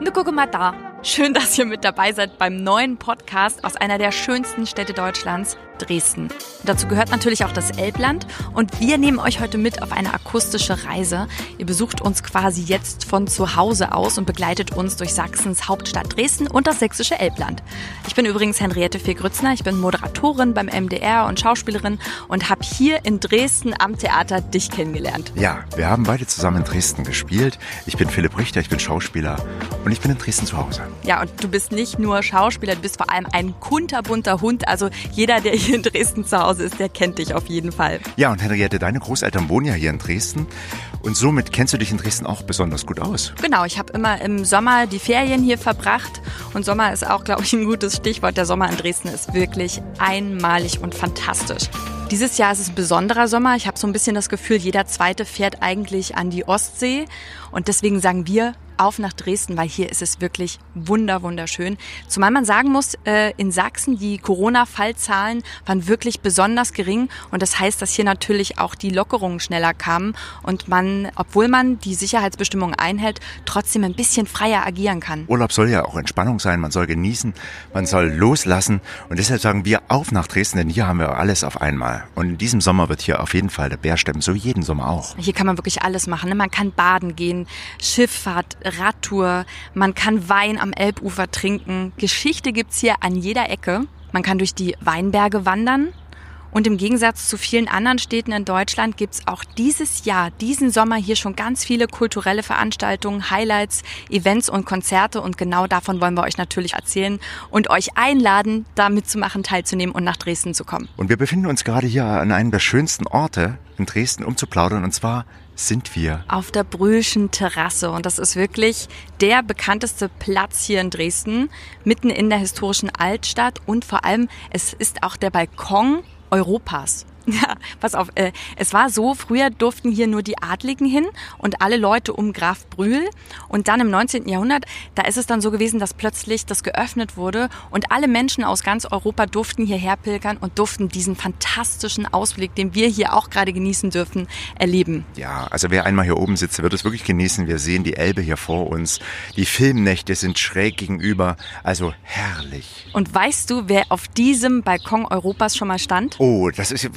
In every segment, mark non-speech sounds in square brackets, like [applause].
Ne, guck mal da. Schön, dass ihr mit dabei seid beim neuen Podcast aus einer der schönsten Städte Deutschlands, Dresden. Dazu gehört natürlich auch das Elbland und wir nehmen euch heute mit auf eine akustische Reise. Ihr besucht uns quasi jetzt von zu Hause aus und begleitet uns durch Sachsens Hauptstadt Dresden und das sächsische Elbland. Ich bin übrigens Henriette Fee-Grützner, ich bin Moderatorin beim MDR und Schauspielerin und habe hier in Dresden am Theater dich kennengelernt. Ja, wir haben beide zusammen in Dresden gespielt. Ich bin Philipp Richter, ich bin Schauspieler und ich bin in Dresden zu Hause. Ja, und du bist nicht nur Schauspieler, du bist vor allem ein kunterbunter Hund. Also jeder, der hier in Dresden zu Hause ist, der kennt dich auf jeden Fall. Ja, und Henriette, deine Großeltern wohnen ja hier in Dresden und somit kennst du dich in Dresden auch besonders gut aus. Genau, ich habe immer im Sommer die Ferien hier verbracht und Sommer ist auch, glaube ich, ein gutes Stichwort. Der Sommer in Dresden ist wirklich einmalig und fantastisch. Dieses Jahr ist es ein besonderer Sommer. Ich habe so ein bisschen das Gefühl, jeder zweite fährt eigentlich an die Ostsee. Und deswegen sagen wir auf nach Dresden, weil hier ist es wirklich wunder, wunderschön. Zumal man sagen muss, äh, in Sachsen die Corona-Fallzahlen waren wirklich besonders gering und das heißt, dass hier natürlich auch die Lockerungen schneller kamen und man, obwohl man die Sicherheitsbestimmungen einhält, trotzdem ein bisschen freier agieren kann. Urlaub soll ja auch Entspannung sein, man soll genießen, man soll loslassen und deshalb sagen wir auf nach Dresden, denn hier haben wir alles auf einmal. Und in diesem Sommer wird hier auf jeden Fall der Bär stemmen, so jeden Sommer auch. Hier kann man wirklich alles machen. Ne? Man kann baden gehen, Schifffahrt, Radtour, man kann Wein am Elbufer trinken. Geschichte gibt's hier an jeder Ecke. Man kann durch die Weinberge wandern. Und im Gegensatz zu vielen anderen Städten in Deutschland gibt's auch dieses Jahr, diesen Sommer hier schon ganz viele kulturelle Veranstaltungen, Highlights, Events und Konzerte. Und genau davon wollen wir euch natürlich erzählen und euch einladen, da mitzumachen, teilzunehmen und nach Dresden zu kommen. Und wir befinden uns gerade hier an einem der schönsten Orte in Dresden, um zu plaudern, und zwar sind wir? Auf der Brühlschen Terrasse. Und das ist wirklich der bekannteste Platz hier in Dresden, mitten in der historischen Altstadt. Und vor allem, es ist auch der Balkon Europas. [laughs] Ja, pass auf, äh, es war so, früher durften hier nur die Adligen hin und alle Leute um Graf Brühl. Und dann im 19. Jahrhundert, da ist es dann so gewesen, dass plötzlich das geöffnet wurde und alle Menschen aus ganz Europa durften hierher pilgern und durften diesen fantastischen Ausblick, den wir hier auch gerade genießen dürfen, erleben. Ja, also wer einmal hier oben sitzt, wird es wirklich genießen. Wir sehen die Elbe hier vor uns. Die Filmnächte sind schräg gegenüber. Also herrlich. Und weißt du, wer auf diesem Balkon Europas schon mal stand? Oh, das ist,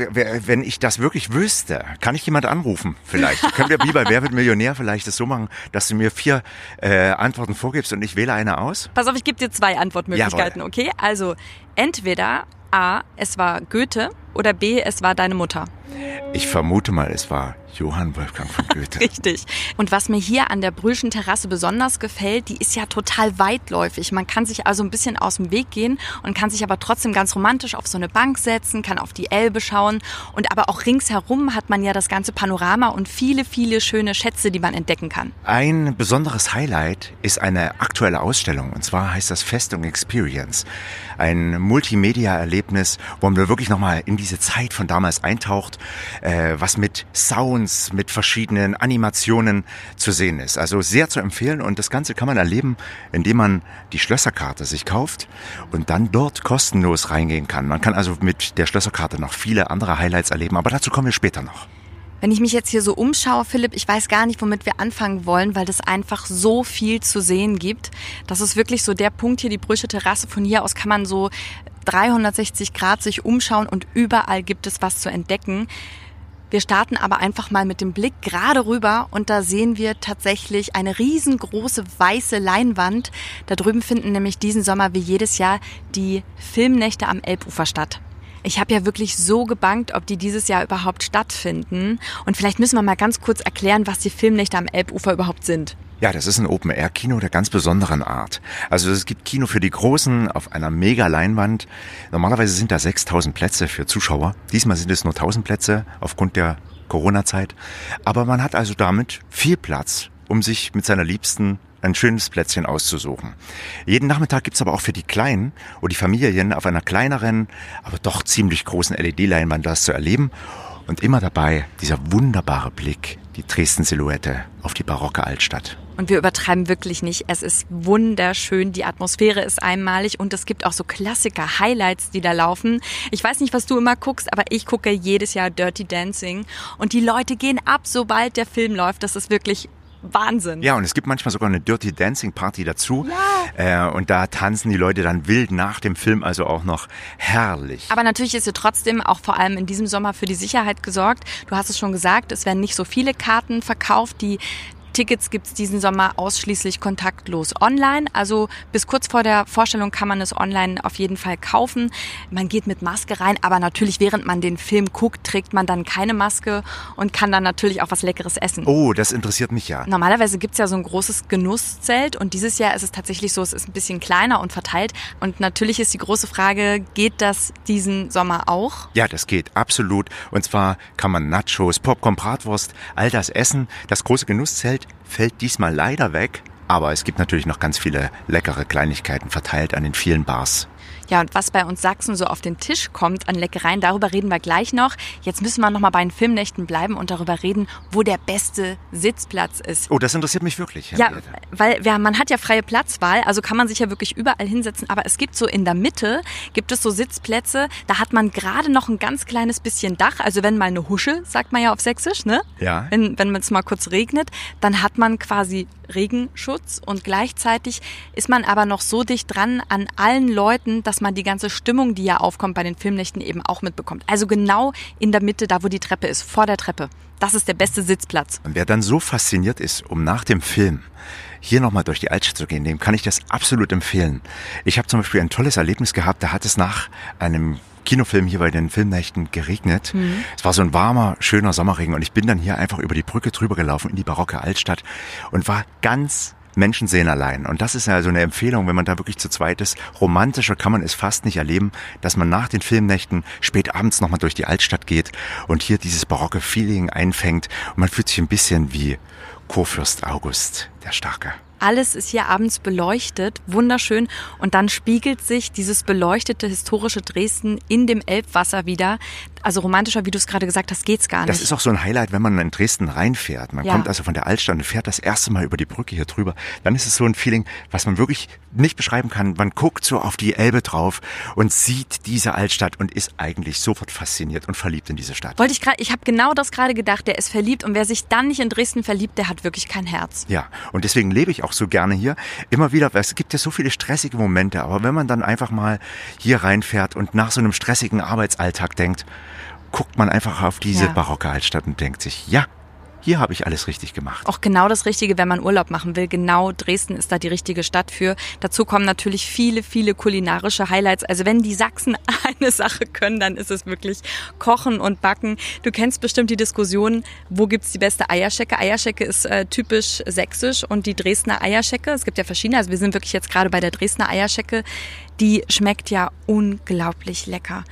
wenn ich das wirklich wüsste, kann ich jemand anrufen vielleicht. Können wir wie bei Wer wird Millionär vielleicht das so machen, dass du mir vier äh, Antworten vorgibst und ich wähle eine aus? Pass auf, ich gebe dir zwei Antwortmöglichkeiten, Jawohl. okay? Also entweder A, es war Goethe oder B, es war deine Mutter. Ich vermute mal, es war Johann Wolfgang von [laughs] Goethe. Richtig. Und was mir hier an der Brühlschen Terrasse besonders gefällt, die ist ja total weitläufig. Man kann sich also ein bisschen aus dem Weg gehen und kann sich aber trotzdem ganz romantisch auf so eine Bank setzen, kann auf die Elbe schauen und aber auch ringsherum hat man ja das ganze Panorama und viele, viele schöne Schätze, die man entdecken kann. Ein besonderes Highlight ist eine aktuelle Ausstellung und zwar heißt das Festung Experience. Ein Multimedia-Erlebnis, wo man wirklich nochmal in diese Zeit von damals eintaucht, äh, was mit Sound Sounds, mit verschiedenen Animationen zu sehen ist. Also sehr zu empfehlen und das Ganze kann man erleben, indem man die Schlösserkarte sich kauft und dann dort kostenlos reingehen kann. Man kann also mit der Schlösserkarte noch viele andere Highlights erleben, aber dazu kommen wir später noch. Wenn ich mich jetzt hier so umschaue, Philipp, ich weiß gar nicht, womit wir anfangen wollen, weil es einfach so viel zu sehen gibt. Das ist wirklich so der Punkt hier, die Brüche Terrasse. Von hier aus kann man so 360 Grad sich umschauen und überall gibt es was zu entdecken. Wir starten aber einfach mal mit dem Blick gerade rüber und da sehen wir tatsächlich eine riesengroße weiße Leinwand. Da drüben finden nämlich diesen Sommer wie jedes Jahr die Filmnächte am Elbufer statt. Ich habe ja wirklich so gebankt, ob die dieses Jahr überhaupt stattfinden. Und vielleicht müssen wir mal ganz kurz erklären, was die Filmnächte am Elbufer überhaupt sind. Ja, das ist ein Open-Air-Kino der ganz besonderen Art. Also es gibt Kino für die Großen auf einer Mega-Leinwand. Normalerweise sind da 6000 Plätze für Zuschauer. Diesmal sind es nur 1000 Plätze aufgrund der Corona-Zeit. Aber man hat also damit viel Platz, um sich mit seiner Liebsten ein schönes Plätzchen auszusuchen. Jeden Nachmittag gibt's aber auch für die Kleinen und die Familien auf einer kleineren, aber doch ziemlich großen LED-Leinwand das zu erleben. Und immer dabei dieser wunderbare Blick, die Dresden-Silhouette auf die barocke Altstadt. Und wir übertreiben wirklich nicht. Es ist wunderschön. Die Atmosphäre ist einmalig und es gibt auch so Klassiker, Highlights, die da laufen. Ich weiß nicht, was du immer guckst, aber ich gucke jedes Jahr Dirty Dancing und die Leute gehen ab, sobald der Film läuft. Das ist wirklich Wahnsinn. Ja, und es gibt manchmal sogar eine Dirty Dancing Party dazu. Ja. Äh, und da tanzen die Leute dann wild nach dem Film, also auch noch herrlich. Aber natürlich ist hier trotzdem auch vor allem in diesem Sommer für die Sicherheit gesorgt. Du hast es schon gesagt, es werden nicht so viele Karten verkauft. Die Tickets gibt's diesen Sommer ausschließlich kontaktlos online. Also bis kurz vor der Vorstellung kann man es online auf jeden Fall kaufen. Man geht mit Maske rein, aber natürlich während man den Film guckt, trägt man dann keine Maske und kann dann natürlich auch was Leckeres essen. Oh, das interessiert mich ja. Normalerweise gibt's ja so ein großes Genusszelt und dieses Jahr ist es tatsächlich so, es ist ein bisschen kleiner und verteilt. Und natürlich ist die große Frage, geht das diesen Sommer auch? Ja, das geht, absolut. Und zwar kann man Nachos, Popcorn, Bratwurst, all das essen. Das große Genusszelt fällt diesmal leider weg, aber es gibt natürlich noch ganz viele leckere Kleinigkeiten verteilt an den vielen Bars. Ja, und was bei uns Sachsen so auf den Tisch kommt an Leckereien, darüber reden wir gleich noch. Jetzt müssen wir noch mal bei den Filmnächten bleiben und darüber reden, wo der beste Sitzplatz ist. Oh, das interessiert mich wirklich. Ja, weil ja, man hat ja freie Platzwahl, also kann man sich ja wirklich überall hinsetzen. Aber es gibt so in der Mitte, gibt es so Sitzplätze, da hat man gerade noch ein ganz kleines bisschen Dach. Also wenn mal eine Husche, sagt man ja auf Sächsisch, ne? Ja. Wenn, wenn es mal kurz regnet, dann hat man quasi Regenschutz und gleichzeitig ist man aber noch so dicht dran an allen Leuten, dass man die ganze Stimmung, die ja aufkommt bei den Filmnächten eben auch mitbekommt. Also genau in der Mitte, da wo die Treppe ist, vor der Treppe. Das ist der beste Sitzplatz. Und wer dann so fasziniert ist, um nach dem Film hier nochmal durch die Altstadt zu gehen, dem kann ich das absolut empfehlen. Ich habe zum Beispiel ein tolles Erlebnis gehabt, da hat es nach einem Kinofilm hier bei den Filmnächten geregnet. Mhm. Es war so ein warmer, schöner Sommerregen und ich bin dann hier einfach über die Brücke drüber gelaufen in die barocke Altstadt und war ganz Menschen sehen allein. Und das ist ja so eine Empfehlung, wenn man da wirklich zu zweit ist. Romantischer kann man es fast nicht erleben, dass man nach den Filmnächten spät abends nochmal durch die Altstadt geht und hier dieses barocke Feeling einfängt. Und man fühlt sich ein bisschen wie Kurfürst August, der Starke. Alles ist hier abends beleuchtet, wunderschön. Und dann spiegelt sich dieses beleuchtete historische Dresden in dem Elbwasser wieder. Also romantischer, wie du es gerade gesagt hast, geht's gar nicht. Das ist auch so ein Highlight, wenn man in Dresden reinfährt. Man ja. kommt also von der Altstadt und fährt das erste Mal über die Brücke hier drüber. Dann ist es so ein Feeling, was man wirklich nicht beschreiben kann. Man guckt so auf die Elbe drauf und sieht diese Altstadt und ist eigentlich sofort fasziniert und verliebt in diese Stadt. Wollte ich gerade, ich habe genau das gerade gedacht. Der ist verliebt und wer sich dann nicht in Dresden verliebt, der hat wirklich kein Herz. Ja, und deswegen lebe ich auch so gerne hier. Immer wieder, es gibt ja so viele stressige Momente, aber wenn man dann einfach mal hier reinfährt und nach so einem stressigen Arbeitsalltag denkt, guckt man einfach auf diese ja. barocke Altstadt und denkt sich, ja, hier habe ich alles richtig gemacht. Auch genau das Richtige, wenn man Urlaub machen will. Genau Dresden ist da die richtige Stadt für. Dazu kommen natürlich viele, viele kulinarische Highlights. Also wenn die Sachsen [laughs] eine Sache können, dann ist es wirklich Kochen und Backen. Du kennst bestimmt die Diskussion, wo gibt's die beste Eierschecke? Eierschecke ist äh, typisch sächsisch und die Dresdner Eierschecke, es gibt ja verschiedene, also wir sind wirklich jetzt gerade bei der Dresdner Eierschecke, die schmeckt ja unglaublich lecker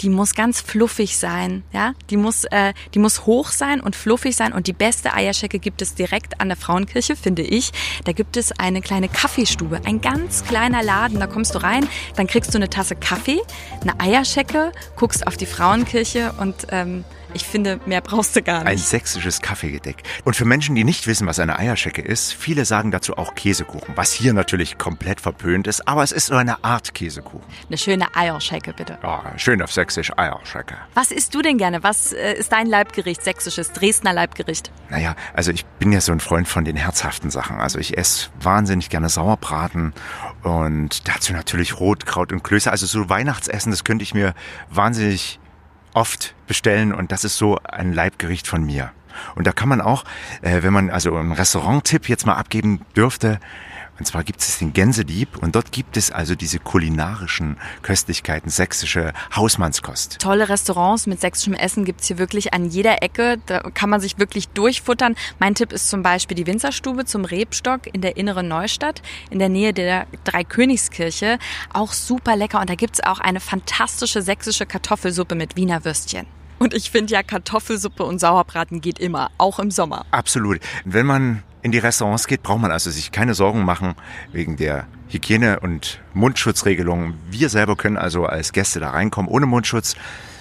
die muss ganz fluffig sein, ja, die muss, äh, die muss hoch sein und fluffig sein und die beste Eierschecke gibt es direkt an der Frauenkirche, finde ich. Da gibt es eine kleine Kaffeestube, ein ganz kleiner Laden, da kommst du rein, dann kriegst du eine Tasse Kaffee, eine Eierschecke, guckst auf die Frauenkirche und ähm, ich finde, mehr brauchst du gar nicht. Ein sächsisches Kaffeegedeck. Und für Menschen, die nicht wissen, was eine Eierschecke ist, viele sagen dazu auch Käsekuchen, was hier natürlich komplett verpönt ist, aber es ist so eine Art Käsekuchen. Eine schöne Eierschecke, bitte. Ja, schön auf sächsisch Eierschecke. Was isst du denn gerne? Was äh, ist dein Leibgericht, sächsisches, Dresdner Leibgericht? Naja, also ich bin ja so ein Freund von den herzhaften Sachen. Also ich esse wahnsinnig gerne Sauerbraten und dazu natürlich Rotkraut und Klöße. Also so Weihnachtsessen, das könnte ich mir wahnsinnig oft bestellen und das ist so ein Leibgericht von mir. Und da kann man auch, äh, wenn man also einen Restaurant-Tipp jetzt mal abgeben dürfte, und zwar gibt es den Gänsedieb und dort gibt es also diese kulinarischen Köstlichkeiten, sächsische Hausmannskost. Tolle Restaurants mit sächsischem Essen gibt's hier wirklich an jeder Ecke. Da kann man sich wirklich durchfuttern. Mein Tipp ist zum Beispiel die Winzerstube zum Rebstock in der inneren Neustadt, in der Nähe der Dreikönigskirche. Auch super lecker und da gibt's auch eine fantastische sächsische Kartoffelsuppe mit Wiener Würstchen. Und ich finde ja, Kartoffelsuppe und Sauerbraten geht immer, auch im Sommer. Absolut. Wenn man in die Restaurants geht, braucht man also sich keine Sorgen machen wegen der Hygiene- und Mundschutzregelungen. Wir selber können also als Gäste da reinkommen ohne Mundschutz.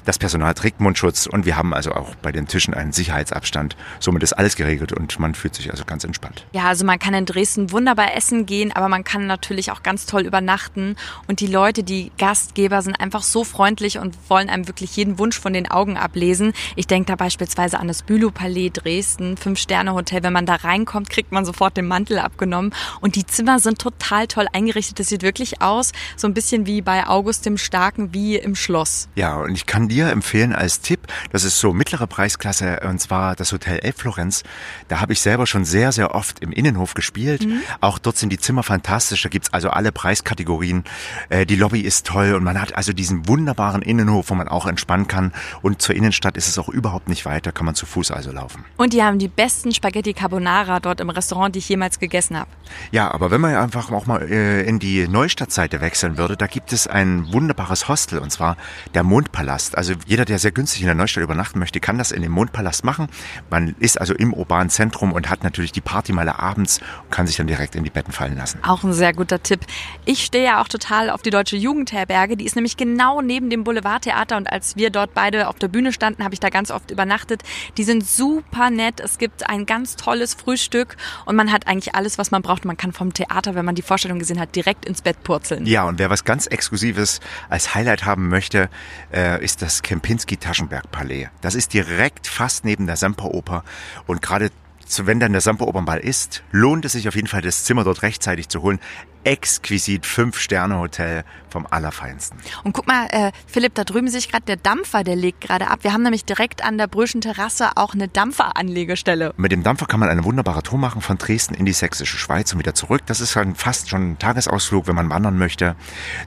Das Personal trägt Mundschutz und wir haben also auch bei den Tischen einen Sicherheitsabstand. Somit ist alles geregelt und man fühlt sich also ganz entspannt. Ja, also man kann in Dresden wunderbar essen gehen, aber man kann natürlich auch ganz toll übernachten. Und die Leute, die Gastgeber, sind einfach so freundlich und wollen einem wirklich jeden Wunsch von den Augen ablesen. Ich denke da beispielsweise an das Bülow-Palais Dresden, Fünf-Sterne-Hotel. Wenn man da reinkommt, kriegt man sofort den Mantel abgenommen. Und die Zimmer sind total toll eingerichtet. Das sieht wirklich aus, so ein bisschen wie bei August dem Starken, wie im Schloss. Ja, und ich kann dir empfehlen als Tipp, das ist so mittlere Preisklasse, und zwar das Hotel Elf Florenz. Da habe ich selber schon sehr, sehr oft im Innenhof gespielt. Mhm. Auch dort sind die Zimmer fantastisch. Da gibt's also alle Preiskategorien. Äh, die Lobby ist toll und man hat also diesen wunderbaren Innenhof, wo man auch entspannen kann. Und zur Innenstadt ist es auch überhaupt nicht weit. Da kann man zu Fuß also laufen. Und die haben die besten Spaghetti Carbonara dort im Restaurant, die ich jemals gegessen habe. Ja, aber wenn man einfach auch mal äh, in die Neustadtseite wechseln würde, da gibt es ein wunderbares Hostel und zwar der Mondpalast. Also jeder, der sehr günstig in der Neustadt übernachten möchte, kann das in dem Mondpalast machen. Man ist also im urbanen Zentrum und hat natürlich die Partymeile abends und kann sich dann direkt in die Betten fallen lassen. Auch ein sehr guter Tipp. Ich stehe ja auch total auf die Deutsche Jugendherberge. Die ist nämlich genau neben dem Boulevardtheater und als wir dort beide auf der Bühne standen, habe ich da ganz oft übernachtet. Die sind super nett. Es gibt ein ganz tolles Frühstück und man hat eigentlich alles, was man braucht. Man kann vom Theater, wenn man die Vorstellung gesehen hat, direkt ins Bett purzeln. Ja, und wer was ganz Exklusives als Highlight haben möchte, äh, ist das Kempinski-Taschenberg-Palais. Das ist direkt fast neben der Semperoper und gerade wenn dann der Semperopernball ist, lohnt es sich auf jeden Fall, das Zimmer dort rechtzeitig zu holen exquisit Fünf-Sterne-Hotel vom Allerfeinsten. Und guck mal, äh, Philipp, da drüben sehe ich gerade der Dampfer, der legt gerade ab. Wir haben nämlich direkt an der Brüschen Terrasse auch eine Dampferanlegestelle. Mit dem Dampfer kann man eine wunderbare Tour machen von Dresden in die sächsische Schweiz und wieder zurück. Das ist dann fast schon ein Tagesausflug, wenn man wandern möchte.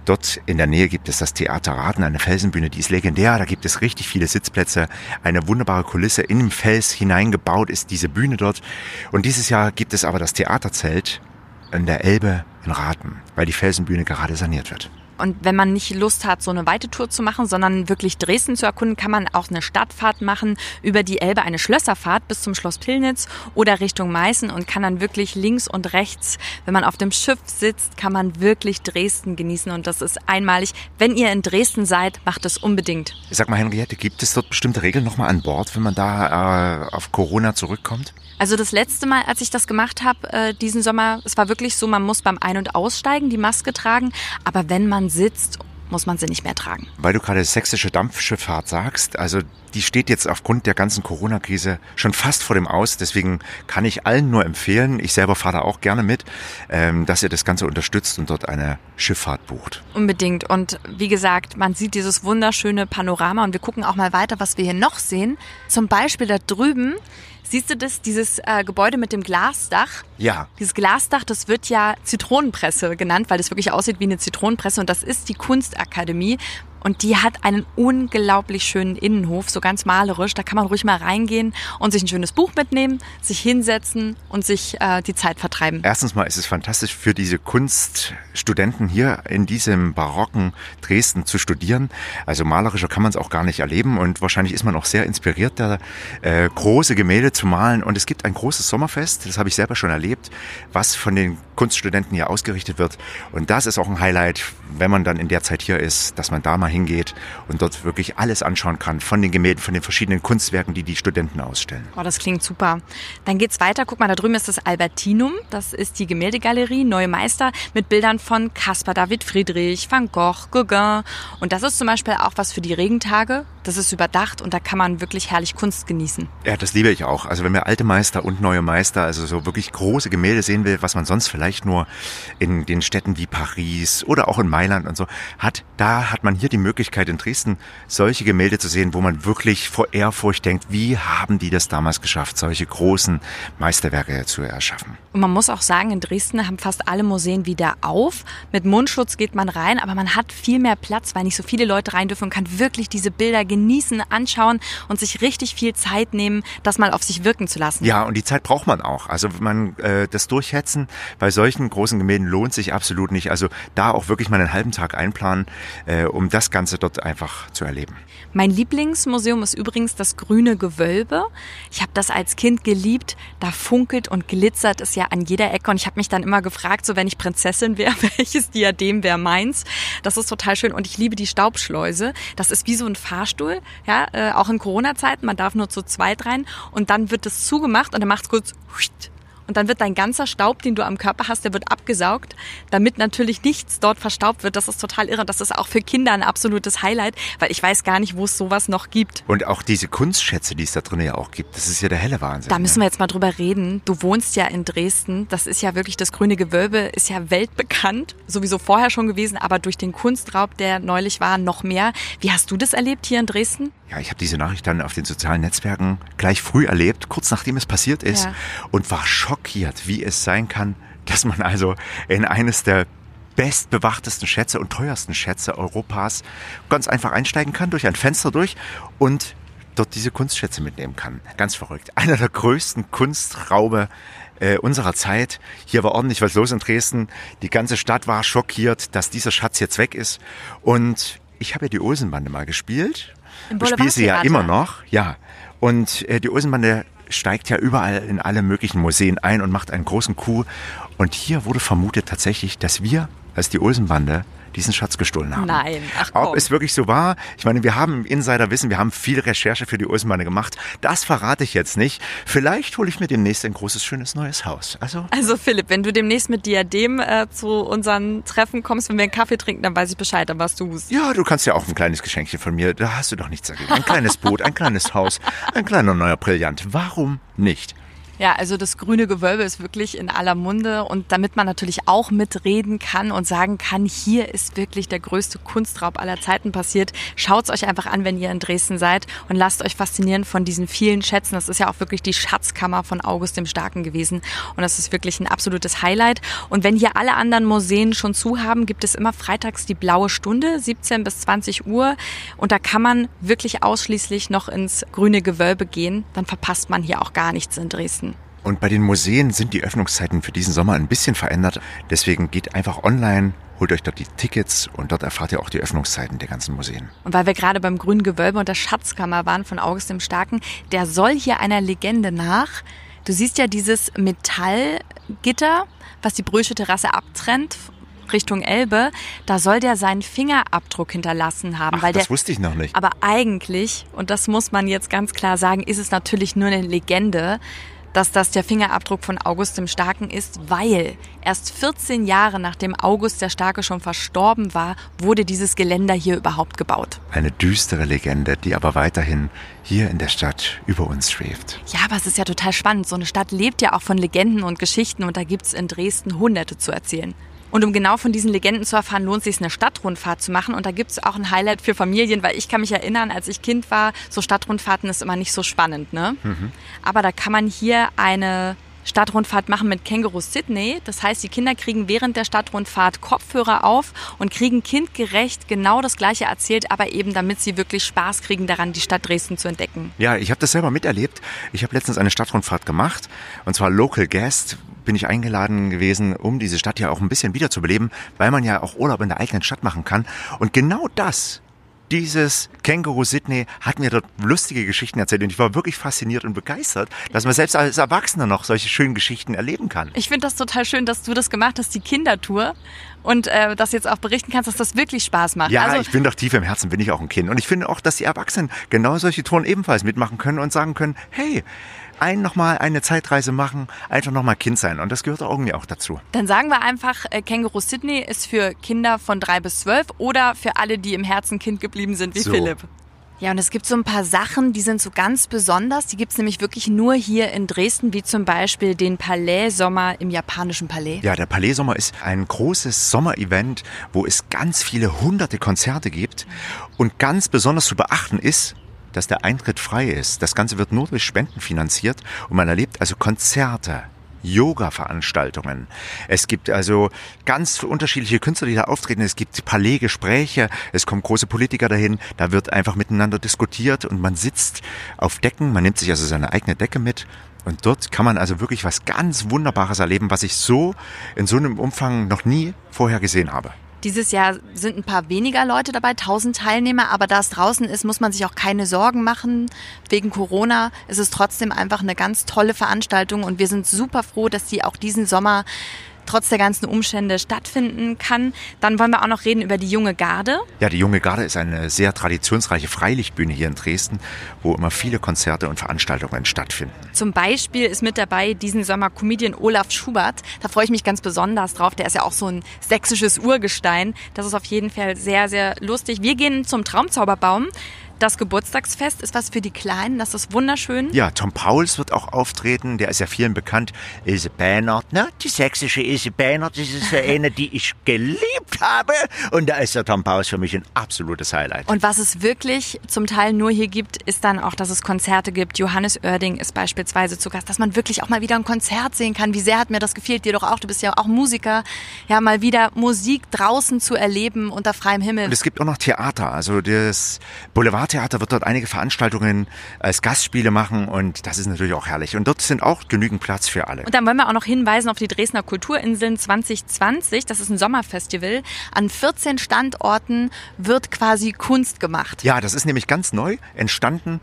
Dort in der Nähe gibt es das Theater Raten, eine Felsenbühne, die ist legendär. Da gibt es richtig viele Sitzplätze, eine wunderbare Kulisse. In den Fels hineingebaut ist diese Bühne dort. Und dieses Jahr gibt es aber das Theaterzelt an der Elbe in Raten, weil die Felsenbühne gerade saniert wird. Und wenn man nicht Lust hat, so eine weite Tour zu machen, sondern wirklich Dresden zu erkunden, kann man auch eine Stadtfahrt machen über die Elbe, eine Schlösserfahrt bis zum Schloss Pillnitz oder Richtung Meißen und kann dann wirklich links und rechts, wenn man auf dem Schiff sitzt, kann man wirklich Dresden genießen und das ist einmalig. Wenn ihr in Dresden seid, macht es unbedingt. Sag mal, Henriette, gibt es dort bestimmte Regeln nochmal an Bord, wenn man da äh, auf Corona zurückkommt? Also das letzte Mal, als ich das gemacht habe, äh, diesen Sommer, es war wirklich so, man muss beim Ein- und Aussteigen die Maske tragen, aber wenn man sitzt muss man sie nicht mehr tragen. Weil du gerade sächsische Dampfschifffahrt sagst, also die steht jetzt aufgrund der ganzen Corona-Krise schon fast vor dem Aus. Deswegen kann ich allen nur empfehlen, ich selber fahre da auch gerne mit, ähm, dass ihr das Ganze unterstützt und dort eine Schifffahrt bucht. Unbedingt. Und wie gesagt, man sieht dieses wunderschöne Panorama und wir gucken auch mal weiter, was wir hier noch sehen. Zum Beispiel da drüben Siehst du das, dieses äh, Gebäude mit dem Glasdach? Ja. Dieses Glasdach, das wird ja Zitronenpresse genannt, weil es wirklich aussieht wie eine Zitronenpresse und das ist die Kunstakademie. Und die hat einen unglaublich schönen Innenhof, so ganz malerisch. Da kann man ruhig mal reingehen und sich ein schönes Buch mitnehmen, sich hinsetzen und sich äh, die Zeit vertreiben. Erstens mal ist es fantastisch für diese Kunststudenten hier in diesem barocken Dresden zu studieren. Also malerischer kann man es auch gar nicht erleben und wahrscheinlich ist man auch sehr inspiriert, da äh, große Gemälde zu malen. Und es gibt ein großes Sommerfest, das habe ich selber schon erlebt, was von den Kunststudenten hier ausgerichtet wird. Und das ist auch ein Highlight, wenn man dann in der Zeit hier ist, dass man da mal hingeht und dort wirklich alles anschauen kann von den Gemälden, von den verschiedenen Kunstwerken, die die Studenten ausstellen. Oh, das klingt super. Dann geht's weiter. Guck mal, da drüben ist das Albertinum. Das ist die Gemäldegalerie Neue Meister mit Bildern von Caspar David Friedrich, Van Gogh, Gauguin. Und das ist zum Beispiel auch was für die Regentage. Das ist überdacht und da kann man wirklich herrlich Kunst genießen. Ja, das liebe ich auch. Also wenn man alte Meister und neue Meister, also so wirklich große Gemälde sehen will, was man sonst vielleicht nur in den Städten wie Paris oder auch in Mailand und so hat, da hat man hier die Möglichkeit in Dresden solche Gemälde zu sehen, wo man wirklich vor Ehrfurcht denkt, wie haben die das damals geschafft, solche großen Meisterwerke zu erschaffen. Und man muss auch sagen, in Dresden haben fast alle Museen wieder auf. Mit Mundschutz geht man rein, aber man hat viel mehr Platz, weil nicht so viele Leute rein dürfen und kann wirklich diese Bilder genießen, anschauen und sich richtig viel Zeit nehmen, das mal auf sich wirken zu lassen. Ja, und die Zeit braucht man auch. Also man äh, das durchhetzen, weil solchen großen Gemälden lohnt sich absolut nicht. Also da auch wirklich mal einen halben Tag einplanen, äh, um das Ganze dort einfach zu erleben. Mein Lieblingsmuseum ist übrigens das Grüne Gewölbe. Ich habe das als Kind geliebt. Da funkelt und glitzert es ja an jeder Ecke. Und ich habe mich dann immer gefragt, so wenn ich Prinzessin wäre, [laughs] welches Diadem wäre meins. Das ist total schön. Und ich liebe die Staubschleuse. Das ist wie so ein Fahrstuhl, ja, äh, auch in Corona-Zeiten. Man darf nur zu zweit rein. Und dann wird es zugemacht und dann macht es kurz und dann wird dein ganzer Staub, den du am Körper hast, der wird abgesaugt, damit natürlich nichts dort verstaubt wird. Das ist total irre. Das ist auch für Kinder ein absolutes Highlight, weil ich weiß gar nicht, wo es sowas noch gibt. Und auch diese Kunstschätze, die es da drin ja auch gibt, das ist ja der helle Wahnsinn. Da müssen wir jetzt mal drüber reden. Du wohnst ja in Dresden. Das ist ja wirklich, das grüne Gewölbe ist ja weltbekannt. Sowieso vorher schon gewesen, aber durch den Kunstraub, der neulich war, noch mehr. Wie hast du das erlebt hier in Dresden? Ja, ich habe diese Nachricht dann auf den sozialen Netzwerken gleich früh erlebt, kurz nachdem es passiert ist ja. und war schockiert, wie es sein kann, dass man also in eines der bestbewachtesten Schätze und teuersten Schätze Europas ganz einfach einsteigen kann, durch ein Fenster durch und dort diese Kunstschätze mitnehmen kann. Ganz verrückt. Einer der größten Kunstraube äh, unserer Zeit. Hier war ordentlich was los in Dresden. Die ganze Stadt war schockiert, dass dieser Schatz jetzt weg ist. Und ich habe ja die Olsenbande mal gespielt ich spiele sie ja immer noch, ja. Und äh, die Olsenbande steigt ja überall in alle möglichen Museen ein und macht einen großen Coup. Und hier wurde vermutet tatsächlich, dass wir als die Olsenbande diesen Schatz gestohlen haben. Nein, ach komm. Ob es wirklich so war? Ich meine, wir haben Insiderwissen, wir haben viel Recherche für die Olsenbande gemacht. Das verrate ich jetzt nicht. Vielleicht hole ich mir demnächst ein großes, schönes neues Haus. Also, also Philipp, wenn du demnächst mit Diadem äh, zu unseren Treffen kommst, wenn wir einen Kaffee trinken, dann weiß ich Bescheid, dann was du Ja, du kannst ja auch ein kleines Geschenkchen von mir, da hast du doch nichts dagegen. Ein kleines Boot, ein kleines Haus, ein kleiner neuer Brillant. Warum nicht? Ja, also das grüne Gewölbe ist wirklich in aller Munde und damit man natürlich auch mitreden kann und sagen kann, hier ist wirklich der größte Kunstraub aller Zeiten passiert. Schaut es euch einfach an, wenn ihr in Dresden seid und lasst euch faszinieren von diesen vielen Schätzen. Das ist ja auch wirklich die Schatzkammer von August dem Starken gewesen und das ist wirklich ein absolutes Highlight. Und wenn hier alle anderen Museen schon zu haben, gibt es immer freitags die blaue Stunde, 17 bis 20 Uhr und da kann man wirklich ausschließlich noch ins grüne Gewölbe gehen. Dann verpasst man hier auch gar nichts in Dresden. Und bei den Museen sind die Öffnungszeiten für diesen Sommer ein bisschen verändert. Deswegen geht einfach online, holt euch dort die Tickets und dort erfahrt ihr auch die Öffnungszeiten der ganzen Museen. Und weil wir gerade beim Grünen Gewölbe und der Schatzkammer waren von August dem Starken, der soll hier einer Legende nach. Du siehst ja dieses Metallgitter, was die Brühlsche Terrasse abtrennt Richtung Elbe, da soll der seinen Fingerabdruck hinterlassen haben. Ach, weil das der, wusste ich noch nicht. Aber eigentlich, und das muss man jetzt ganz klar sagen, ist es natürlich nur eine Legende, dass das der Fingerabdruck von August dem Starken ist, weil erst 14 Jahre nachdem August der Starke schon verstorben war, wurde dieses Geländer hier überhaupt gebaut. Eine düstere Legende, die aber weiterhin hier in der Stadt über uns schwebt. Ja, aber es ist ja total spannend. So eine Stadt lebt ja auch von Legenden und Geschichten und da gibt es in Dresden hunderte zu erzählen. Und um genau von diesen Legenden zu erfahren, lohnt es sich eine Stadtrundfahrt zu machen. Und da gibt es auch ein Highlight für Familien, weil ich kann mich erinnern, als ich Kind war, so Stadtrundfahrten ist immer nicht so spannend. Ne? Mhm. Aber da kann man hier eine Stadtrundfahrt machen mit Känguru Sydney. Das heißt, die Kinder kriegen während der Stadtrundfahrt Kopfhörer auf und kriegen kindgerecht genau das Gleiche erzählt, aber eben damit sie wirklich Spaß kriegen daran, die Stadt Dresden zu entdecken. Ja, ich habe das selber miterlebt. Ich habe letztens eine Stadtrundfahrt gemacht und zwar Local Guest, bin ich eingeladen gewesen, um diese Stadt ja auch ein bisschen wiederzubeleben, weil man ja auch Urlaub in der eigenen Stadt machen kann. Und genau das dieses Känguru Sydney hat mir dort lustige Geschichten erzählt und ich war wirklich fasziniert und begeistert, dass man selbst als Erwachsener noch solche schönen Geschichten erleben kann. Ich finde das total schön, dass du das gemacht hast, die Kindertour und äh, das jetzt auch berichten kannst, dass das wirklich Spaß macht. Ja, also, ich bin doch tief im Herzen, bin ich auch ein Kind und ich finde auch, dass die Erwachsenen genau solche Touren ebenfalls mitmachen können und sagen können, hey, ein nochmal eine Zeitreise machen, einfach nochmal Kind sein. Und das gehört irgendwie auch dazu. Dann sagen wir einfach, äh, Känguru Sydney ist für Kinder von drei bis zwölf oder für alle, die im Herzen Kind geblieben sind, wie so. Philipp. Ja, und es gibt so ein paar Sachen, die sind so ganz besonders. Die gibt es nämlich wirklich nur hier in Dresden, wie zum Beispiel den Palais-Sommer im japanischen Palais. Ja, der Palais-Sommer ist ein großes Sommerevent, wo es ganz viele hunderte Konzerte gibt. Und ganz besonders zu beachten ist, dass der Eintritt frei ist. Das Ganze wird nur durch Spenden finanziert und man erlebt also Konzerte, Yoga-Veranstaltungen. Es gibt also ganz unterschiedliche Künstler, die da auftreten. Es gibt Palais-Gespräche, es kommen große Politiker dahin, da wird einfach miteinander diskutiert und man sitzt auf Decken, man nimmt sich also seine eigene Decke mit und dort kann man also wirklich was ganz Wunderbares erleben, was ich so in so einem Umfang noch nie vorher gesehen habe. Dieses Jahr sind ein paar weniger Leute dabei, 1000 Teilnehmer, aber da es draußen ist, muss man sich auch keine Sorgen machen. Wegen Corona ist es trotzdem einfach eine ganz tolle Veranstaltung und wir sind super froh, dass sie auch diesen Sommer trotz der ganzen Umstände stattfinden kann. Dann wollen wir auch noch reden über die Junge Garde. Ja, die Junge Garde ist eine sehr traditionsreiche Freilichtbühne hier in Dresden, wo immer viele Konzerte und Veranstaltungen stattfinden. Zum Beispiel ist mit dabei diesen Sommer Comedian Olaf Schubert. Da freue ich mich ganz besonders drauf. Der ist ja auch so ein sächsisches Urgestein. Das ist auf jeden Fall sehr, sehr lustig. Wir gehen zum Traumzauberbaum. Das Geburtstagsfest ist was für die Kleinen, das ist wunderschön. Ja, Tom Pauls wird auch auftreten, der ist ja vielen bekannt. Ilse Bernhardt, ne? Die sächsische Ilse Bernhardt, das ist [laughs] eine, die ich geliebt habe. Und da ist der Tom Pauls für mich ein absolutes Highlight. Und was es wirklich zum Teil nur hier gibt, ist dann auch, dass es Konzerte gibt. Johannes Oerding ist beispielsweise zu Gast, dass man wirklich auch mal wieder ein Konzert sehen kann. Wie sehr hat mir das gefehlt, dir doch auch, du bist ja auch Musiker, ja, mal wieder Musik draußen zu erleben unter freiem Himmel. Und es gibt auch noch Theater, also das Boulevard Theater wird dort einige Veranstaltungen als Gastspiele machen und das ist natürlich auch herrlich. Und dort sind auch genügend Platz für alle. Und dann wollen wir auch noch hinweisen auf die Dresdner Kulturinseln 2020. Das ist ein Sommerfestival. An 14 Standorten wird quasi Kunst gemacht. Ja, das ist nämlich ganz neu entstanden.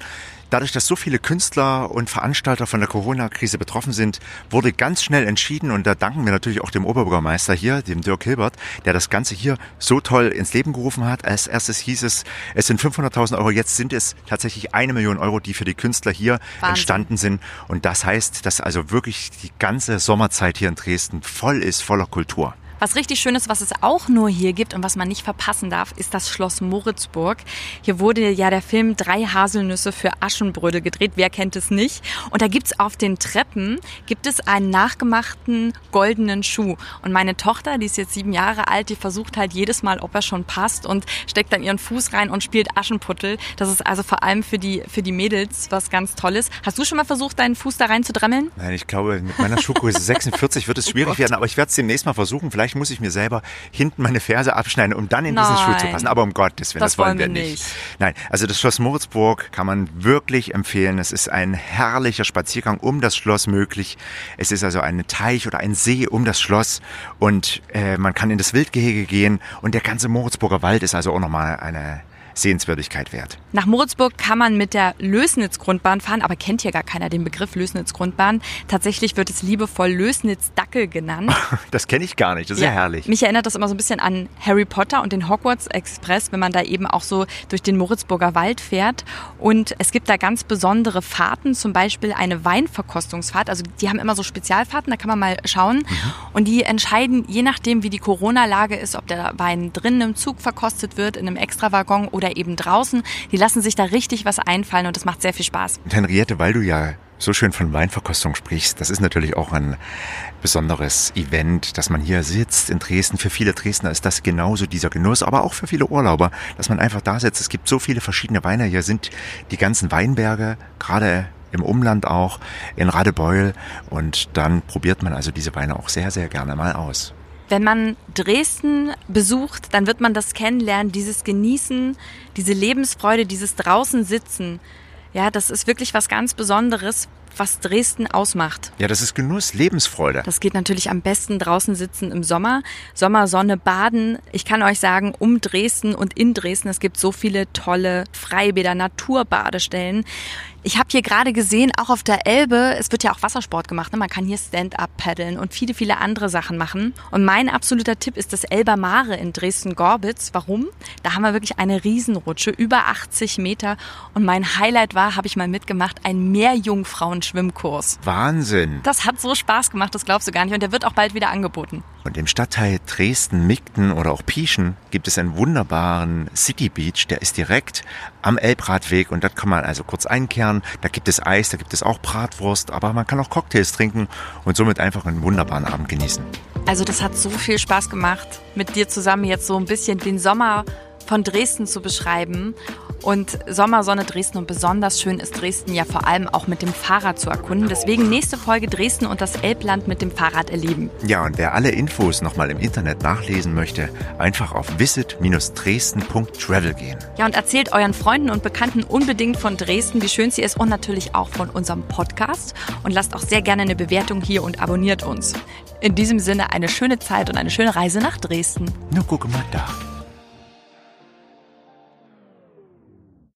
Dadurch, dass so viele Künstler und Veranstalter von der Corona-Krise betroffen sind, wurde ganz schnell entschieden und da danken wir natürlich auch dem Oberbürgermeister hier, dem Dirk Hilbert, der das Ganze hier so toll ins Leben gerufen hat. Als erstes hieß es, es sind 500.000 Euro, jetzt sind es tatsächlich eine Million Euro, die für die Künstler hier Wahnsinn. entstanden sind. Und das heißt, dass also wirklich die ganze Sommerzeit hier in Dresden voll ist, voller Kultur. Was richtig schön ist, was es auch nur hier gibt und was man nicht verpassen darf, ist das Schloss Moritzburg. Hier wurde ja der Film Drei Haselnüsse für Aschenbrödel gedreht. Wer kennt es nicht? Und da gibt's auf den Treppen gibt es einen nachgemachten goldenen Schuh. Und meine Tochter, die ist jetzt sieben Jahre alt, die versucht halt jedes Mal, ob er schon passt und steckt dann ihren Fuß rein und spielt Aschenputtel. Das ist also vor allem für die, für die Mädels was ganz Tolles. Hast du schon mal versucht, deinen Fuß da rein zu drammeln? Nein, ich glaube, mit meiner Schuhgröße [laughs] 46 wird es schwierig oh werden, aber ich werde es demnächst mal versuchen. Vielleicht Vielleicht muss ich mir selber hinten meine Ferse abschneiden, um dann in Nein. diesen Schuh zu passen. Aber um Gottes Willen, das, das wollen wir nicht. nicht. Nein, also das Schloss Moritzburg kann man wirklich empfehlen. Es ist ein herrlicher Spaziergang um das Schloss möglich. Es ist also ein Teich oder ein See um das Schloss und äh, man kann in das Wildgehege gehen und der ganze Moritzburger Wald ist also auch nochmal eine Sehenswürdigkeit wert. Nach Moritzburg kann man mit der Lösnitz-Grundbahn fahren, aber kennt hier gar keiner den Begriff Lösnitz-Grundbahn. Tatsächlich wird es liebevoll Lösnitz-Dackel genannt. [laughs] Das kenne ich gar nicht, das ist ja, ja, herrlich. Mich erinnert das immer so ein bisschen an Harry Potter und den Hogwarts Express, wenn man da eben auch so durch den Moritzburger Wald fährt. Und es gibt da ganz besondere Fahrten, zum Beispiel eine Weinverkostungsfahrt. Also die haben immer so Spezialfahrten, da kann man mal schauen. Mhm. Und die entscheiden, je nachdem, wie die Corona-Lage ist, ob der Wein drinnen im Zug verkostet wird, in einem Extrawaggon oder oder eben draußen. Die lassen sich da richtig was einfallen und das macht sehr viel Spaß. Henriette, weil du ja so schön von Weinverkostung sprichst, das ist natürlich auch ein besonderes Event, dass man hier sitzt in Dresden. Für viele Dresdner ist das genauso dieser Genuss, aber auch für viele Urlauber, dass man einfach da sitzt. Es gibt so viele verschiedene Weine. Hier sind die ganzen Weinberge, gerade im Umland auch, in Radebeul. Und dann probiert man also diese Weine auch sehr, sehr gerne mal aus. Wenn man Dresden besucht, dann wird man das kennenlernen, dieses Genießen, diese Lebensfreude, dieses draußen sitzen. Ja, das ist wirklich was ganz Besonderes, was Dresden ausmacht. Ja, das ist Genuss, Lebensfreude. Das geht natürlich am besten draußen sitzen im Sommer. Sommersonne, baden. Ich kann euch sagen, um Dresden und in Dresden, es gibt so viele tolle Freibäder, Naturbadestellen. Ich habe hier gerade gesehen, auch auf der Elbe, es wird ja auch Wassersport gemacht. Ne? Man kann hier Stand-up paddeln und viele, viele andere Sachen machen. Und mein absoluter Tipp ist das Elber Mare in Dresden-Gorbitz. Warum? Da haben wir wirklich eine Riesenrutsche, über 80 Meter. Und mein Highlight war, habe ich mal mitgemacht, ein Meerjungfrauen-Schwimmkurs. Wahnsinn. Das hat so Spaß gemacht, das glaubst du gar nicht. Und der wird auch bald wieder angeboten. Und im Stadtteil Dresden-Migden oder auch Pieschen gibt es einen wunderbaren City Beach, der ist direkt am Elbradweg und dort kann man also kurz einkehren feiern. Da gibt es Eis, da gibt es auch Bratwurst, aber man kann auch Cocktails trinken und somit einfach einen wunderbaren Abend genießen. Also das hat so viel Spaß gemacht, mit dir zusammen jetzt so ein bisschen den Sommer von Dresden zu beschreiben. Und Sommersonne Dresden und besonders schön ist Dresden ja vor allem auch mit dem Fahrrad zu erkunden. Deswegen nächste Folge Dresden und das Elbland mit dem Fahrrad erleben. Ja, und wer alle Infos nochmal im Internet nachlesen möchte, einfach auf visit-dresden.travel gehen. Ja, und erzählt euren Freunden und Bekannten unbedingt von Dresden, wie schön sie ist und natürlich auch von unserem Podcast. Und lasst auch sehr gerne eine Bewertung hier und abonniert uns. In diesem Sinne eine schöne Zeit und eine schöne Reise nach Dresden. Nur gucke mal da.